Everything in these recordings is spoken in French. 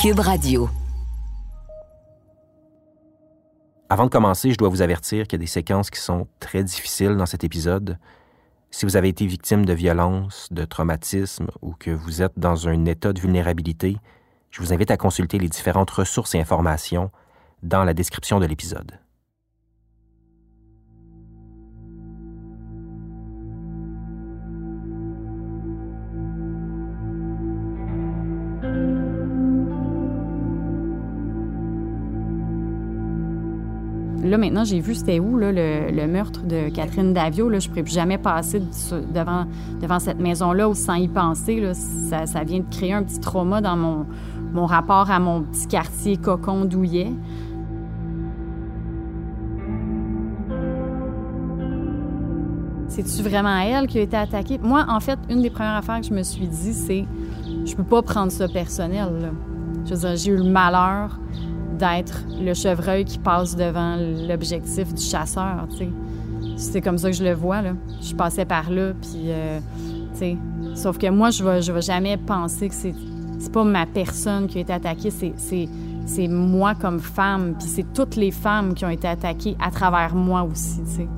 Cube Radio. Avant de commencer, je dois vous avertir qu'il y a des séquences qui sont très difficiles dans cet épisode. Si vous avez été victime de violence, de traumatisme ou que vous êtes dans un état de vulnérabilité, je vous invite à consulter les différentes ressources et informations dans la description de l'épisode. Là, maintenant, j'ai vu c'était où là, le, meurtre de Catherine Davio. Là, je ne pourrais plus jamais passer devant, devant cette maison-là sans y penser. Ça, vient de créer un petit trauma dans mon, mon rapport à mon petit quartier cocon douillet. C'est-tu vraiment elle qui a été attaquée? Moi, en fait, une des premières affaires que je me suis dit, c'est je peux pas prendre ça personnel. J'ai eu le malheur d'être le chevreuil qui passe devant l'objectif du chasseur, tu sais. C'est comme ça que je le vois, là. Je passais par là, puis, euh, tu sais... Sauf que moi, je vais, je vais jamais penser que c'est... C'est pas ma personne qui a été attaquée, c'est... C'est moi comme femme, puis c'est toutes les femmes qui ont été attaquées à travers moi aussi, tu sais.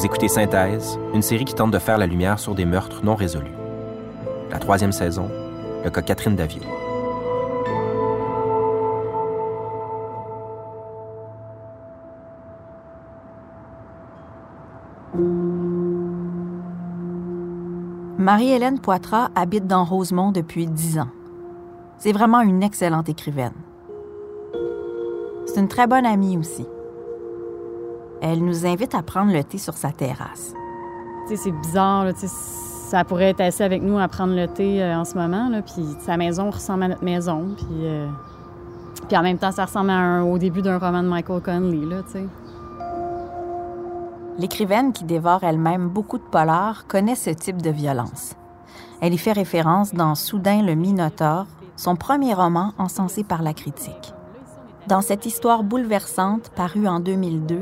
Vous écoutez Synthèse, une série qui tente de faire la lumière sur des meurtres non résolus. La troisième saison, le cas Catherine Davio. Marie-Hélène Poitras habite dans Rosemont depuis dix ans. C'est vraiment une excellente écrivaine. C'est une très bonne amie aussi. Elle nous invite à prendre le thé sur sa terrasse. c'est bizarre, ça pourrait être assez avec nous à prendre le thé euh, en ce moment. Là, puis sa maison ressemble à notre maison. Puis, euh, puis en même temps, ça ressemble au début d'un roman de Michael Conley. Là, L'écrivaine qui dévore elle-même beaucoup de polars connaît ce type de violence. Elle y fait référence dans Soudain le Minotaure, son premier roman encensé par la critique. Dans cette histoire bouleversante parue en 2002,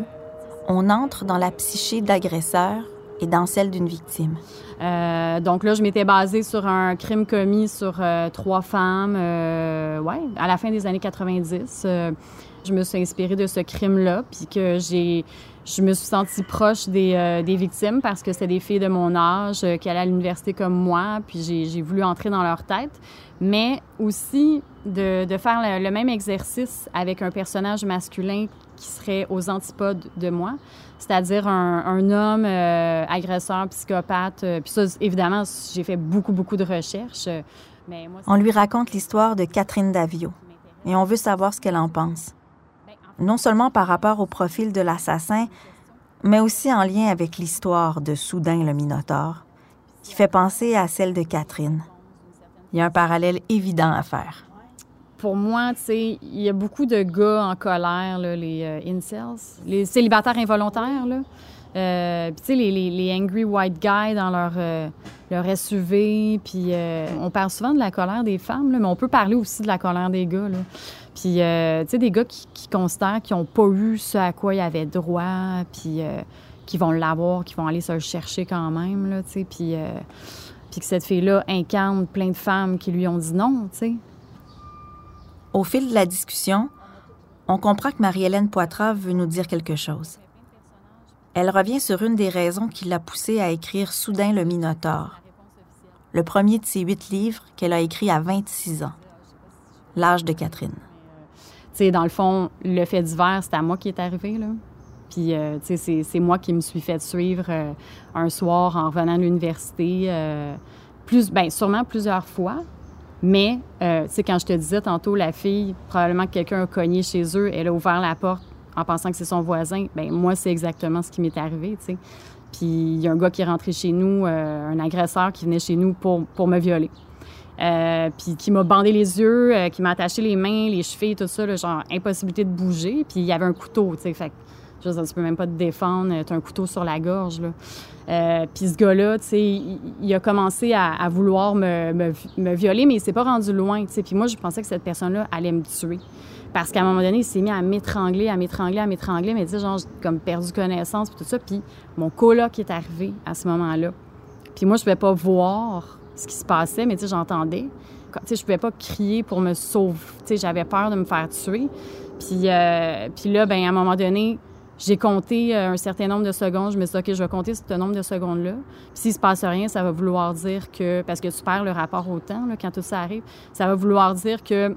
on entre dans la psyché d'agresseur et dans celle d'une victime. Euh, donc là, je m'étais basée sur un crime commis sur euh, trois femmes, euh, ouais, à la fin des années 90. je me suis inspirée de ce crime-là, puis que j'ai, je me suis sentie proche des, des victimes parce que c'était des filles de mon âge qui allaient à l'université comme moi, puis j'ai, voulu entrer dans leur tête, mais aussi de, de faire le, même exercice avec un personnage masculin qui serait aux antipodes de moi, c'est-à-dire un, homme euh, agresseur, psychopathe. Euh, puis ça, évidemment, j'ai fait beaucoup, beaucoup de recherches. Euh, mais on lui raconte l'histoire de Catherine Davio et on veut savoir ce qu'elle en pense. Non seulement par rapport au profil de l'assassin, mais aussi en lien avec l'histoire de Soudain le Minotaure, qui fait penser à celle de Catherine. Il y a un parallèle évident à faire pour moi, tu sais, il y a beaucoup de gars en colère, les euh, incels, les célibataires involontaires, là. Euh, tu sais, les, angry white guys dans leur, euh, leur SUV, puis on parle souvent de la colère des femmes, là, mais on peut parler aussi de la colère des gars, là. Puis, tu sais, des gars qui, qui considèrent qu'ils n'ont pas eu ce à quoi ils avaient droit, puis qui vont l'avoir, qui vont aller se le chercher quand même, là, tu sais, puis que cette fille-là incarne plein de femmes qui lui ont dit non, tu sais. Au fil de la discussion, on comprend que Marie-Hélène Poitras veut nous dire quelque chose. Elle revient sur une des raisons qui l'a poussée à écrire Soudain le Minotaure, le premier de ses huit livres qu'elle a écrit à 26 ans, l'âge de Catherine. sais, dans le fond, le fait divers, c'est à moi qui est arrivé. Là. Puis, euh, c'est moi qui me suis fait suivre euh, un soir en revenant de l'université, euh, plus, ben, sûrement plusieurs fois. Mais, euh, tu sais, quand je te disais tantôt, la fille, probablement que quelqu'un a cogné chez eux, elle a ouvert la porte en pensant que c'est son voisin. Bien, moi, c'est exactement ce qui m'est arrivé, tu sais. Puis, il y a un gars qui est rentré chez nous, euh, un agresseur qui venait chez nous pour, pour me violer. Euh, puis qui m'a bandé les yeux, qui m'a attaché les mains, les chevilles, tout ça, genre impossibilité de bouger. Puis il y avait un couteau, tu sais. Fait je veux tu peux même pas te défendre, tu as un couteau sur la gorge. Euh, puis ce gars-là, tu sais, il, a commencé à, vouloir me, me, violer, mais il s'est pas rendu loin, tu sais. Puis moi, je pensais que cette personne-là allait me tuer. Parce qu'à un moment donné, il s'est mis à m'étrangler, à m'étrangler, à m'étrangler, mais tu genre, j'ai comme perdu connaissance, puis tout ça. Puis mon coloc est arrivé à ce moment-là. Puis moi, je pouvais pas voir ce qui se passait, mais tu sais, j'entendais. Tu sais, je pouvais pas crier pour me sauver. Tu sais, j'avais peur de me faire tuer. Puis, euh, là, ben à un moment donné, j'ai compté euh, un certain nombre de secondes. Je me suis dit, OK, je vais compter ce nombre de secondes-là. Puis s'il se passe rien, ça va vouloir dire que, parce que tu perds le rapport au temps là, quand tout ça arrive, ça va vouloir dire que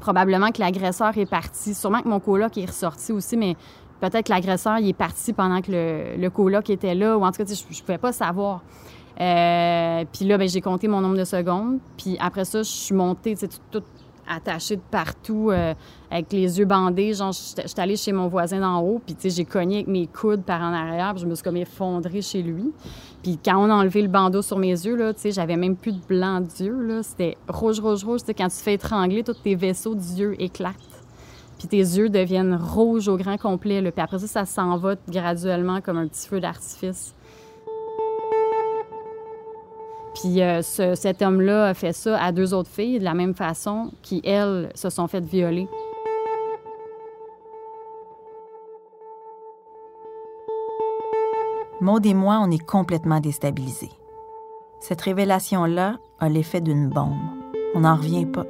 probablement que l'agresseur est parti. Sûrement que mon coloc est ressorti aussi, mais peut-être que l'agresseur il est parti pendant que le, le coloc était là, ou en tout cas, je ne pouvais pas savoir. Euh, puis là, ben, j'ai compté mon nombre de secondes. Puis après ça, je suis montée, tu sais, tout, attachée de partout, euh, avec les yeux bandés. Genre, je allée chez mon voisin d'en haut, puis tu sais, j'ai cogné avec mes coudes par en arrière, puis je me suis comme effondrée chez lui. Puis quand on a enlevé le bandeau sur mes yeux, là, tu sais, j'avais même plus de blanc d'yeux, là. C'était rouge, rouge, rouge. Tu sais, quand tu fais étrangler, tous tes vaisseaux d'yeux éclatent. Puis tes yeux deviennent rouges au grand complet, là. Puis après ça, ça s'en va graduellement comme un petit feu d'artifice. Puis euh, cet homme-là a fait ça à deux autres filles de la même façon, qui, elles, se sont faites violer. Maud et moi, on est complètement déstabilisés. Cette révélation-là a l'effet d'une bombe. On n'en revient pas.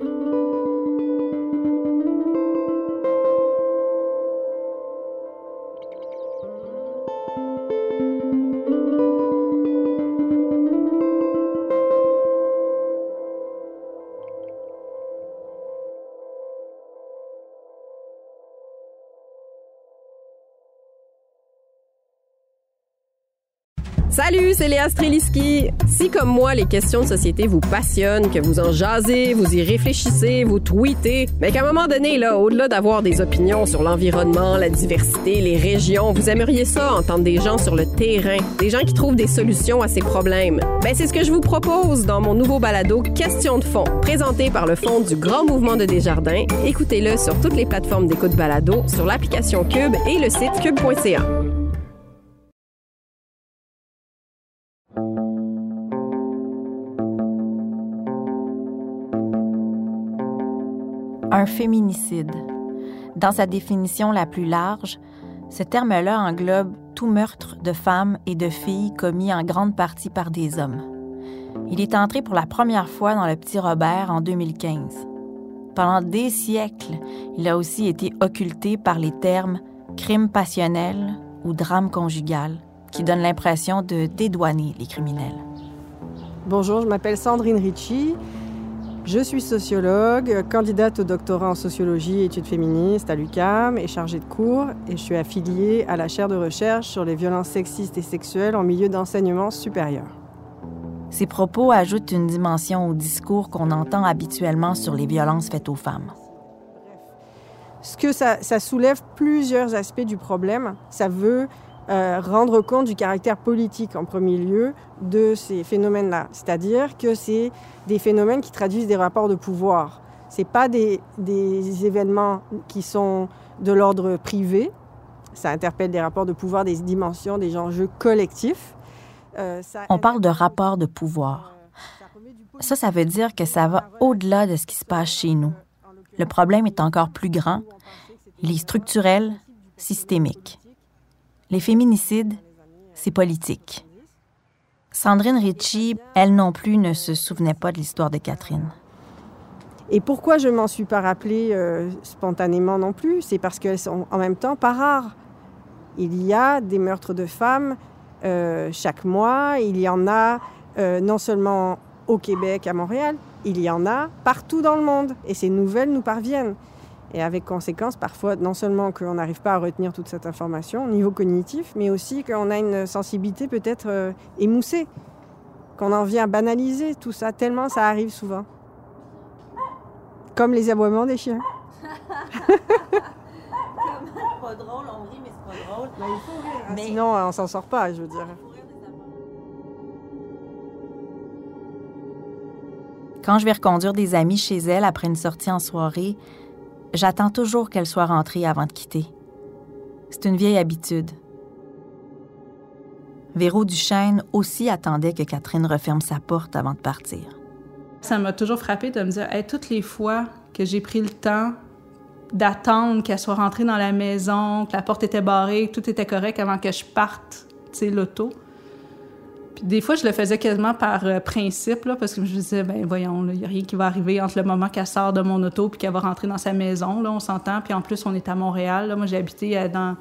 Salut, c'est Léa Streliski. Si comme moi, les questions de société vous passionnent, que vous en jasez, vous y réfléchissez, vous tweetez, mais qu'à un moment donné, là, au-delà d'avoir des opinions sur l'environnement, la diversité, les régions, vous aimeriez ça entendre des gens sur le terrain, des gens qui trouvent des solutions à ces problèmes. Ben, c'est ce que je vous propose dans mon nouveau balado Questions de fond, présenté par le Fonds du Grand Mouvement de Desjardins. Écoutez-le sur toutes les plateformes d'écoute balado, sur l'application Cube et le site cube.ca. un féminicide. Dans sa définition la plus large, ce terme-là englobe tout meurtre de femmes et de filles commis en grande partie par des hommes. Il est entré pour la première fois dans le Petit Robert en 2015. Pendant des siècles, il a aussi été occulté par les termes crime passionnel ou drame conjugal, qui donnent l'impression de dédouaner les criminels. Bonjour, je m'appelle Sandrine Ricci. Je suis sociologue, candidate au doctorat en sociologie et études féministes à l'UCAM et chargée de cours. Et je suis affiliée à la chaire de recherche sur les violences sexistes et sexuelles en milieu d'enseignement supérieur. Ces propos ajoutent une dimension au discours qu'on entend habituellement sur les violences faites aux femmes. Ce que ça, ça soulève plusieurs aspects du problème. Ça veut euh, rendre compte du caractère politique en premier lieu de ces phénomènes-là. C'est-à-dire que c'est des phénomènes qui traduisent des rapports de pouvoir. Ce n'est pas des, des, événements qui sont de l'ordre privé. Ça interpelle des rapports de pouvoir, des dimensions, des enjeux collectifs. Euh, On parle de rapports de pouvoir. Ça, ça veut dire que ça va au-delà de ce qui se passe chez nous. Le problème est encore plus grand. Il est structurel, systémique. Les féminicides, c'est politique. Sandrine Ritchie, elle non plus, ne se souvenait pas de l'histoire de Catherine. Et pourquoi je m'en suis pas rappelée euh, spontanément non plus? C'est parce qu'elles sont en même temps pas rares. Il y a des meurtres de femmes euh, chaque mois. Il y en a euh, non seulement au Québec, à Montréal, il y en a partout dans le monde. Et ces nouvelles nous parviennent. Et avec conséquence, parfois, non seulement qu'on n'arrive pas à retenir toute cette information au niveau cognitif, mais aussi qu'on a une sensibilité peut-être euh, émoussée, qu'on en vient à banaliser tout ça, tellement ça arrive souvent. Comme les aboiements des chiens. pas drôle, on rit, mais c'est pas drôle. Ben, il faut rire, hein, sinon on s'en sort pas, je veux dire. Quand je vais reconduire des amis chez elle après une sortie en soirée, J'attends toujours qu'elle soit rentrée avant de quitter. C'est une vieille habitude. Véro Duchesne aussi attendait que Catherine referme sa porte avant de partir. Ça m'a toujours frappé de me dire, toutes les fois que j'ai pris le temps d'attendre qu'elle soit rentrée dans la maison, que la porte était barrée, que tout était correct avant que je parte, tu sais, l'auto. Puis des fois, je le faisais quasiment par euh, principe, là, parce que je me disais, ben voyons, il n'y a rien qui va arriver entre le moment qu'elle sort de mon auto puis qu'elle va rentrer dans sa maison, là, on s'entend. Puis en plus, on est à Montréal. Moi, j'ai habité euh, dans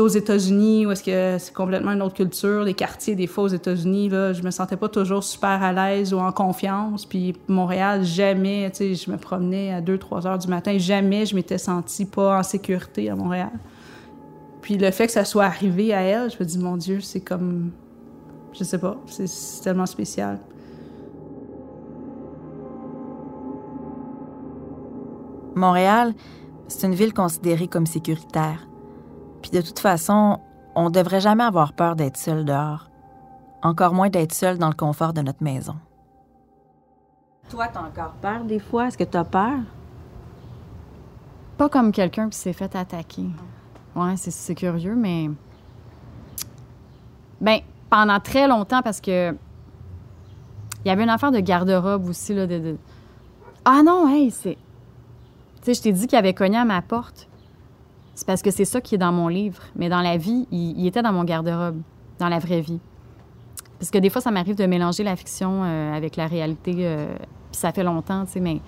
aux États-Unis, où est-ce que c'est complètement une autre culture, les quartiers, des fois, aux États-Unis, là, je me sentais pas toujours super à l'aise ou en confiance. Puis Montréal, jamais, tu sais, je me promenais à 2-3 heures du matin, jamais je m'étais sentie pas en sécurité à Montréal. Puis le fait que ça soit arrivé à elle, je me dis, mon Dieu, c'est comme... Je sais pas, c'est tellement spécial. Montréal, c'est une ville considérée comme sécuritaire. Puis de toute façon, on ne devrait jamais avoir peur d'être seul dehors. Encore moins d'être seul dans le confort de notre maison. Toi, t'as encore peur des fois? Est-ce que tu as peur? Pas comme quelqu'un qui s'est fait attaquer. Ouais, c'est curieux, mais. Ben, pendant très longtemps, parce que. Il y avait une affaire de garde-robe aussi, là. Ah non, hey, c'est. Tu sais, je t'ai dit qu'il avait cogné à ma porte. C'est parce que c'est ça qui est dans mon livre. Mais dans la vie, il, était dans mon garde-robe, dans la vraie vie. Parce que des fois, ça m'arrive de mélanger la fiction euh, avec la réalité. Euh, puis ça fait longtemps, tu sais, mais...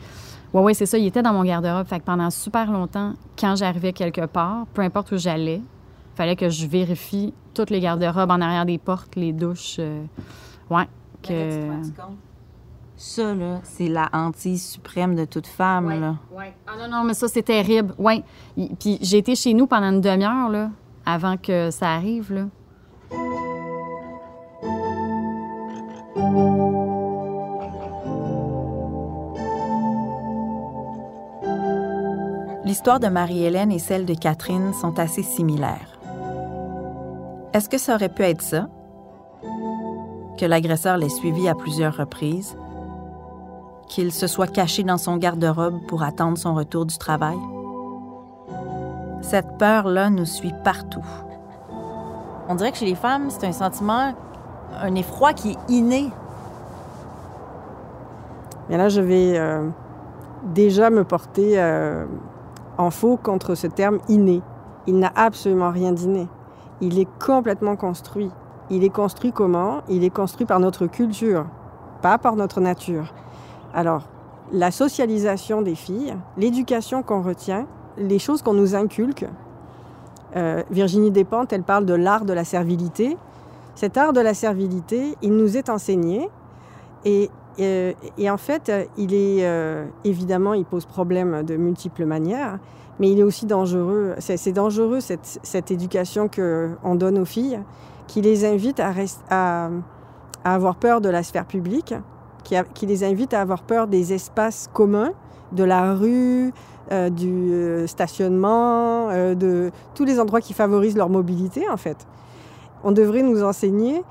Ouais, ouais, c'est ça. Il était dans mon garde-robe. Fait que pendant super longtemps, quand j'arrivais quelque part, peu importe où j'allais, fallait que je vérifie toutes les garde-robes en arrière des portes, les douches. Euh, ouais. Que... Ça, là, c'est la hantise suprême de toute femme, ouais, là. Ouais. Ah non, non, mais ça, c'est terrible. Oui. Puis j'ai été chez nous pendant une demi-heure, là, avant que ça arrive, là. L'histoire de Marie-Hélène et celle de Catherine sont assez similaires. Est-ce que ça aurait pu être ça? Que l'agresseur l'ait suivi à plusieurs reprises? Qu'il se soit caché dans son garde-robe pour attendre son retour du travail? Cette peur-là nous suit partout. On dirait que chez les femmes, c'est un sentiment, un effroi qui est inné. Mais là, je vais euh, déjà me porter euh, en faux contre ce terme inné. Il n'a absolument rien d'inné. Il est complètement construit. Il est construit comment? Il est construit par notre culture, pas par notre nature. Alors, la socialisation des filles, l'éducation qu'on retient, les choses qu'on nous inculque. Euh, Virginie Despentes, elle parle de l'art de la servilité. Cet art de la servilité, il nous est enseigné et, euh, en fait, il est euh, évidemment, il pose problème de multiples manières, mais il est aussi dangereux. C'est dangereux cette, cette éducation qu'on donne aux filles, qui les invite à, à, à avoir peur de la sphère publique, qui, les invite à avoir peur des espaces communs, de la rue, euh, du euh, stationnement, euh, de tous les endroits qui favorisent leur mobilité en fait. On devrait nous enseigner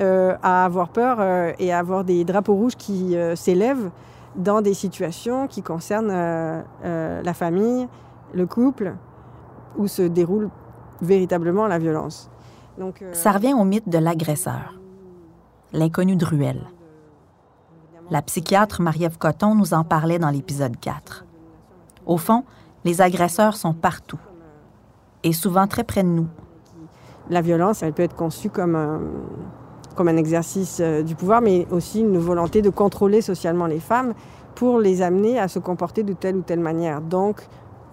à avoir peur et à avoir des drapeaux rouges qui s'élèvent dans des situations qui concernent la famille, le couple, où se déroule véritablement la violence. Donc, Ça revient au mythe de l'agresseur, l'inconnu de ruelle. La psychiatre Marie-Ève Coton nous en parlait dans l'épisode 4. Au fond, les agresseurs sont partout et souvent très près de nous. La violence, elle peut être conçue comme un, comme un exercice euh, du pouvoir, mais aussi une volonté de contrôler socialement les femmes pour les amener à se comporter de telle ou telle manière. Donc,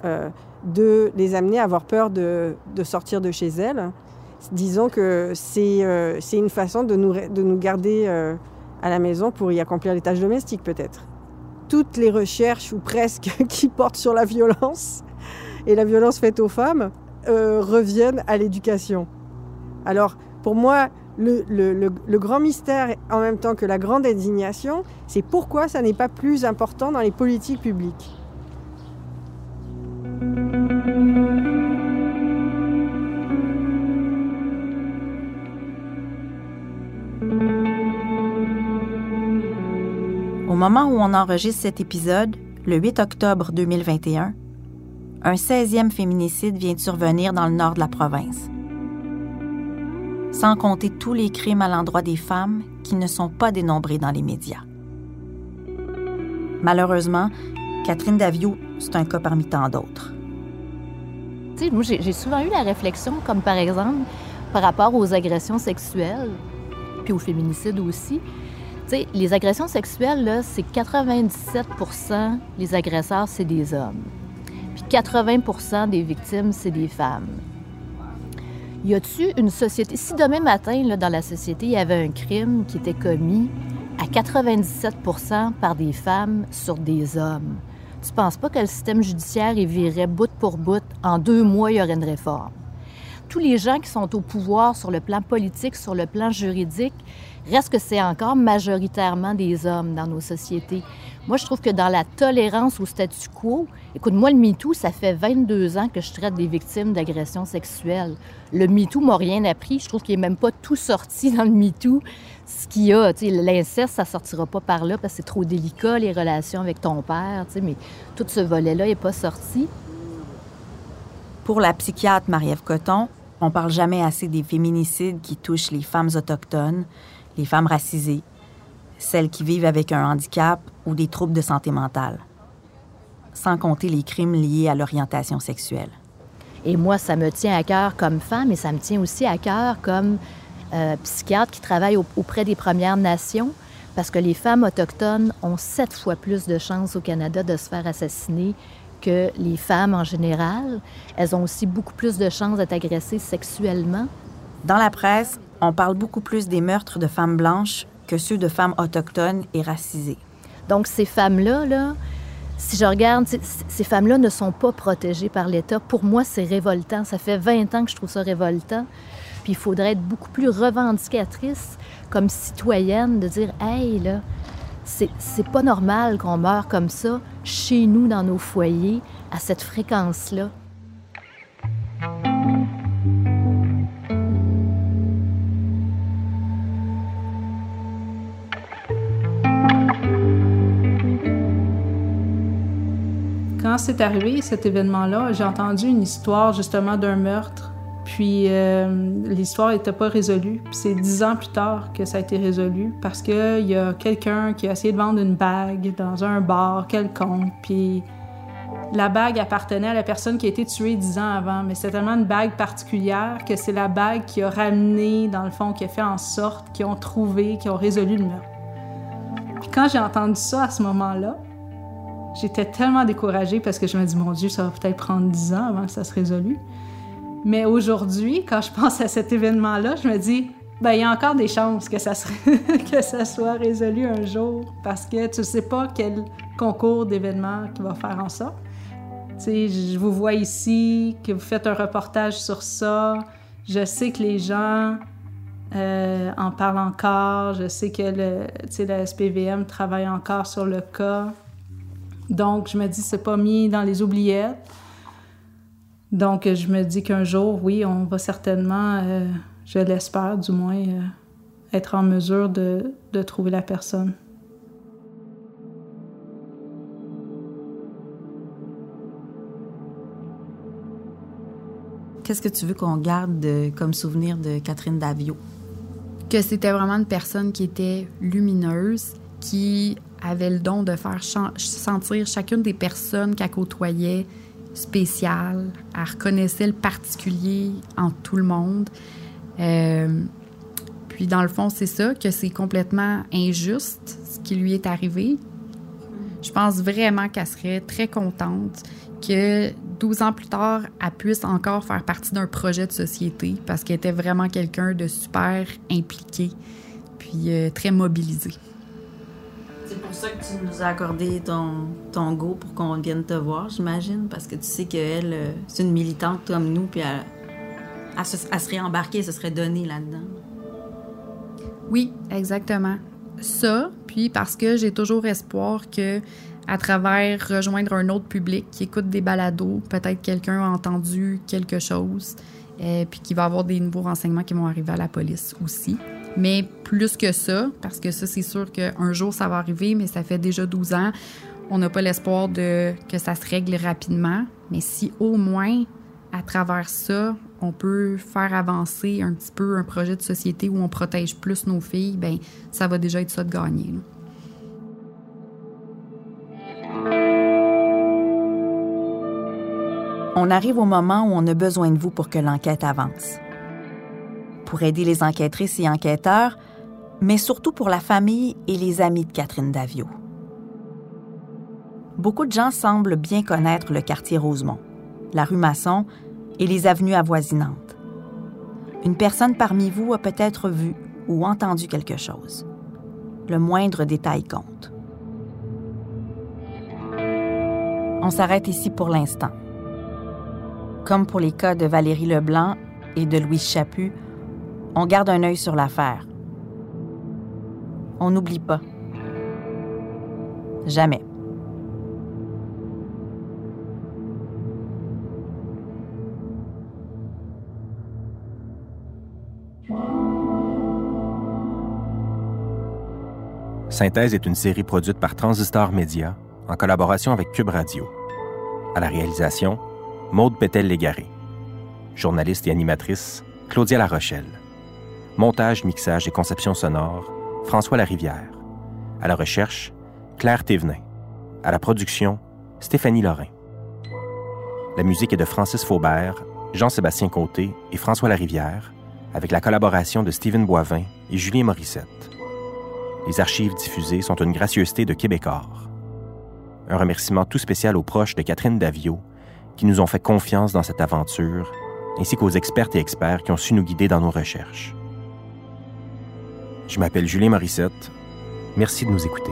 euh, de les amener à avoir peur de, sortir de chez elles. Disons que c'est euh, une façon de nous, de nous garder à la maison pour y accomplir les tâches domestiques peut-être. Toutes les recherches, ou presque, qui portent sur la violence et la violence faite aux femmes euh, reviennent à l'éducation. Alors, pour moi, le, grand mystère, en même temps que la grande indignation, c'est pourquoi ça n'est pas plus important dans les politiques publiques. Au moment où on enregistre cet épisode, le 8 octobre 2021, un 16e féminicide vient de survenir dans le nord de la province. Sans compter tous les crimes à l'endroit des femmes qui ne sont pas dénombrés dans les médias. Malheureusement, Catherine Davio, c'est un cas parmi tant d'autres. moi, j'ai souvent eu la réflexion, comme par exemple, par rapport aux agressions sexuelles, puis aux féminicides aussi. Tu sais, les agressions sexuelles, c'est 97% les agresseurs, c'est des hommes. Puis 80% des victimes, c'est des femmes. Y a-tu une société... Si demain matin, dans la société, il y avait un crime qui était commis à 97% par des femmes sur des hommes, tu penses pas que le système judiciaire y virait bout pour bout? En deux mois, il y aurait une réforme. Tous les gens qui sont au pouvoir sur le plan politique, sur le plan juridique, reste que c'est encore majoritairement des hommes dans nos sociétés. Moi, je trouve que dans la tolérance au statu quo, écoute, moi, le MeToo, ça fait 22 ans que je traite des victimes d'agressions sexuelles. Le MeToo m'a rien appris. Je trouve qu'il n'est même pas tout sorti dans le MeToo. Ce qu'il y a, l'inceste, ça sortira pas par là parce que c'est trop délicat, les relations avec ton père, mais tout ce volet-là n'est pas sorti. Pour la psychiatre Marie-Ève Coton, on parle jamais assez des féminicides qui touchent les femmes autochtones, les femmes racisées, celles qui vivent avec un handicap ou des troubles de santé mentale, sans compter les crimes liés à l'orientation sexuelle. Et moi, ça me tient à cœur comme femme et ça me tient aussi à cœur comme euh, psychiatre qui travaille auprès des Premières Nations, parce que les femmes autochtones ont sept fois plus de chances au Canada de se faire assassiner que les femmes en général. Elles ont aussi beaucoup plus de chances d'être agressées sexuellement. Dans la presse, on parle beaucoup plus des meurtres de femmes blanches que ceux de femmes autochtones et racisées. Donc ces femmes-là, là, si je regarde, ces femmes-là ne sont pas protégées par l'État. Pour moi, c'est révoltant. Ça fait 20 ans que je trouve ça révoltant. Puis il faudrait être beaucoup plus revendicatrice comme citoyenne de dire Hey, là, c'est pas normal qu'on meure comme ça chez nous, dans nos foyers, à cette fréquence-là. Quand c'est arrivé, cet événement-là, j'ai entendu une histoire justement d'un meurtre. Puis euh, l'histoire n'était pas résolue. C'est dix ans plus tard que ça a été résolu parce qu'il y a quelqu'un qui a essayé de vendre une bague dans un bar quelconque. Puis la bague appartenait à la personne qui a été tuée dix ans avant. Mais c'est tellement une bague particulière que c'est la bague qui a ramené, dans le fond, qui a fait en sorte qu'ils ont trouvé, qu'ils ont résolu le meurtre. Puis quand j'ai entendu ça à ce moment-là, J'étais tellement découragée parce que je me dis, mon Dieu, ça va peut-être prendre dix ans avant que ça se résolue. Mais aujourd'hui, quand je pense à cet événement-là, je me dis, ben il y a encore des chances que ça, que ça soit résolu un jour parce que tu ne sais pas quel concours d'événements qui va faire en sorte. Tu sais, je vous vois ici, que vous faites un reportage sur ça. Je sais que les gens euh, en parlent encore. Je sais que le, le SPVM travaille encore sur le cas. Donc, je me dis, c'est pas mis dans les oubliettes. Donc, je me dis qu'un jour, oui, on va certainement, euh, je l'espère du moins, euh, être en mesure de, de trouver la personne. Qu'est-ce que tu veux qu'on garde comme souvenir de Catherine Davio? Que c'était vraiment une personne qui était lumineuse, qui avait le don de faire sentir chacune des personnes qu'elle côtoyait spéciale. Elle reconnaissait le particulier en tout le monde. Euh, puis dans le fond, c'est ça, que c'est complètement injuste ce qui lui est arrivé. Je pense vraiment qu'elle serait très contente que 12 ans plus tard, elle puisse encore faire partie d'un projet de société parce qu'elle était vraiment quelqu'un de super impliqué puis euh, très mobilisé. C'est ça que tu nous as accordé ton, ton go pour qu'on vienne te voir, j'imagine, parce que tu sais qu'elle, euh, c'est une militante comme nous, puis elle, elle, serait embarquée, elle se serait donnée là-dedans. Oui, exactement. Ça, puis parce que j'ai toujours espoir que à travers rejoindre un autre public qui écoute des balados, peut-être quelqu'un a entendu quelque chose, et euh, puis qui va avoir des nouveaux renseignements qui vont arriver à la police aussi. Mais plus que ça, parce que ça, c'est sûr qu'un jour, ça va arriver, mais ça fait déjà 12 ans. On n'a pas l'espoir de que ça se règle rapidement. Mais si au moins, à travers ça, on peut faire avancer un petit peu un projet de société où on protège plus nos filles, ben ça va déjà être ça de gagner. On arrive au moment où on a besoin de vous pour que l'enquête avance. Pour aider les enquêtrices et enquêteurs, mais surtout pour la famille et les amis de Catherine Davio. Beaucoup de gens semblent bien connaître le quartier Rosemont, la rue Masson et les avenues avoisinantes. Une personne parmi vous a peut-être vu ou entendu quelque chose. Le moindre détail compte. On s'arrête ici pour l'instant. Comme pour les cas de Valérie Leblanc et de Louise Chaput, on garde un œil sur l'affaire. On n'oublie pas. Jamais. Synthèse est une série produite par Transistor Media en collaboration avec Cube Radio. À la réalisation, Maude Pétel-Légaré. Journaliste et animatrice, Claudia Larochelle. Montage, mixage et conception sonore, François Larivière. À la recherche, Claire Thévenin. À la production, Stéphanie Lorrain. La musique est de Francis Faubert, Jean-Sébastien Côté et François Larivière, avec la collaboration de Stephen Boivin et Julien Morissette. Les archives diffusées sont une gracieuseté de Québecor. Un remerciement tout spécial aux proches de Catherine Davio, qui nous ont fait confiance dans cette aventure, ainsi qu'aux expertes et experts qui ont su nous guider dans nos recherches. Je m'appelle Julien Morissette. Merci de nous écouter.